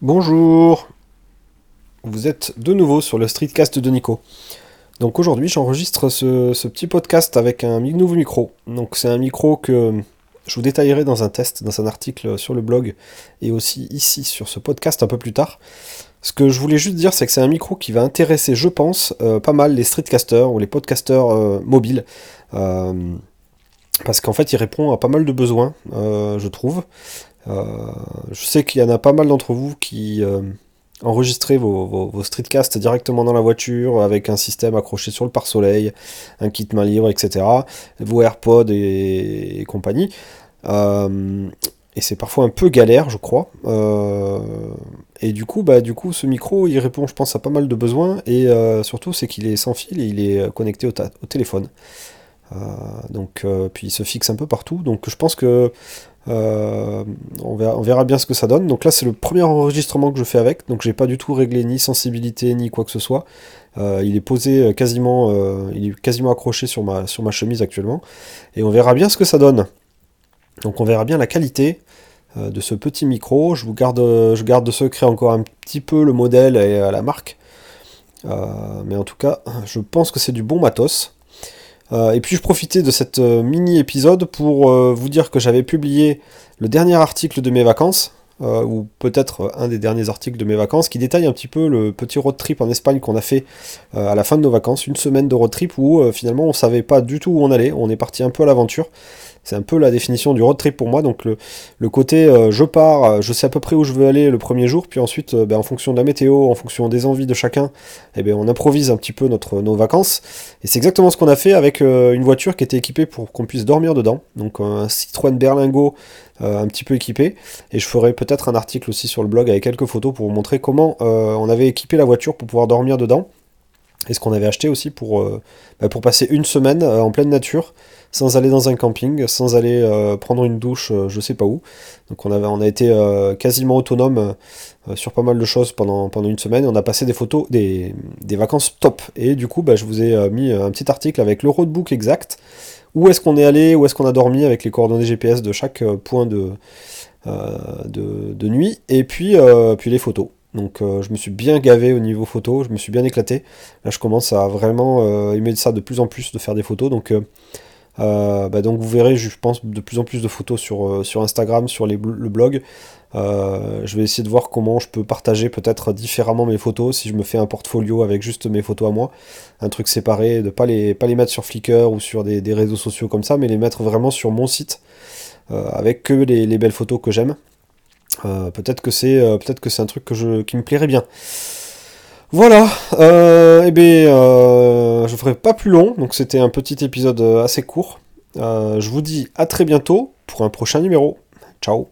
Bonjour Vous êtes de nouveau sur le streetcast de Nico. Donc aujourd'hui j'enregistre ce, petit podcast avec un nouveau micro. Donc c'est un micro que je vous détaillerai dans un test, dans un article sur le blog et aussi ici sur ce podcast un peu plus tard. Ce que je voulais juste dire c'est que c'est un micro qui va intéresser je pense euh, pas mal les streetcasters ou les podcasters euh, mobiles. Euh, parce qu'en fait il répond à pas mal de besoins je trouve. Euh, je sais qu'il y en a pas mal d'entre vous qui euh, enregistrez vos, streetcasts directement dans la voiture avec un système accroché sur le pare-soleil, un kit main libre, etc. Vos AirPods et, compagnie. Euh, et c'est parfois un peu galère, je crois. et du coup, bah, du coup, ce micro, il répond, je pense, à pas mal de besoins. Et surtout, c'est qu'il est sans fil et il est connecté au téléphone. Donc, puis il se fixe un peu partout. Donc, je pense que euh, on, verra, bien ce que ça donne. Donc là, c'est le premier enregistrement que je fais avec. Donc j'ai pas du tout réglé ni sensibilité ni quoi que ce soit. Euh, il est posé euh, quasiment, il est quasiment accroché sur ma, sur ma chemise actuellement. Et on verra bien ce que ça donne. Donc on verra bien la qualité de ce petit micro. Je vous garde, je garde de secret encore un petit peu le modèle et la marque. mais en tout cas, je pense que c'est du bon matos. Euh, et puis je profitais de cette euh, mini épisode pour euh, vous dire que j'avais publié le dernier article de mes vacances, ou peut-être un des derniers articles de mes vacances, qui détaille un petit peu le petit road trip en Espagne qu'on a fait à la fin de nos vacances, une semaine de road trip où finalement on savait pas du tout où on allait, on est parti un peu à l'aventure. C'est un peu la définition du road trip pour moi. Donc le, côté euh, je pars, euh, je sais à peu près où je veux aller le premier jour, puis ensuite euh, ben, en fonction de la météo, en fonction des envies de chacun, eh ben, on improvise un petit peu notre, nos vacances. Et c'est exactement ce qu'on a fait avec une voiture qui était équipée pour qu'on puisse dormir dedans. Donc un Citroën Berlingo un petit peu équipé. Et je ferai peut-être un article aussi sur le blog avec quelques photos pour vous montrer comment on avait équipé la voiture pour pouvoir dormir dedans. Et ce qu'on avait acheté aussi pour, ben, pour passer une semaine en pleine nature sans aller dans un camping, sans aller euh, prendre une douche, euh, je sais pas où. Donc on, avait, on a été euh, quasiment autonome sur pas mal de choses pendant, une semaine. On a passé des photos, des, vacances top. Et du coup, bah, je vous ai mis un petit article avec le roadbook exact. Où est-ce qu'on est allé, où est-ce qu'on a dormi avec les coordonnées GPS de chaque point de, nuit. Et puis les photos. Donc je me suis bien gavé au niveau photo, je me suis bien éclaté. Là je commence à vraiment aimer ça de plus en plus de faire des photos. Donc euh, bah, donc vous verrez, je pense, de plus en plus de photos sur, euh, Instagram, sur le blog. Euh, je vais essayer de voir comment je peux partager peut-être différemment mes photos, si je me fais un portfolio avec juste mes photos à moi, un truc séparé, de pas pas les mettre sur Flickr ou sur des, réseaux sociaux comme ça, mais les mettre vraiment sur mon site, avec que les, belles photos que j'aime. Peut-être que c'est peut-être que c'est un truc que je, qui me plairait bien. Voilà, euh, eh bien, euh, je ferai pas plus long, donc c'était un petit épisode assez court. Euh, je vous dis à très bientôt pour un prochain numéro. Ciao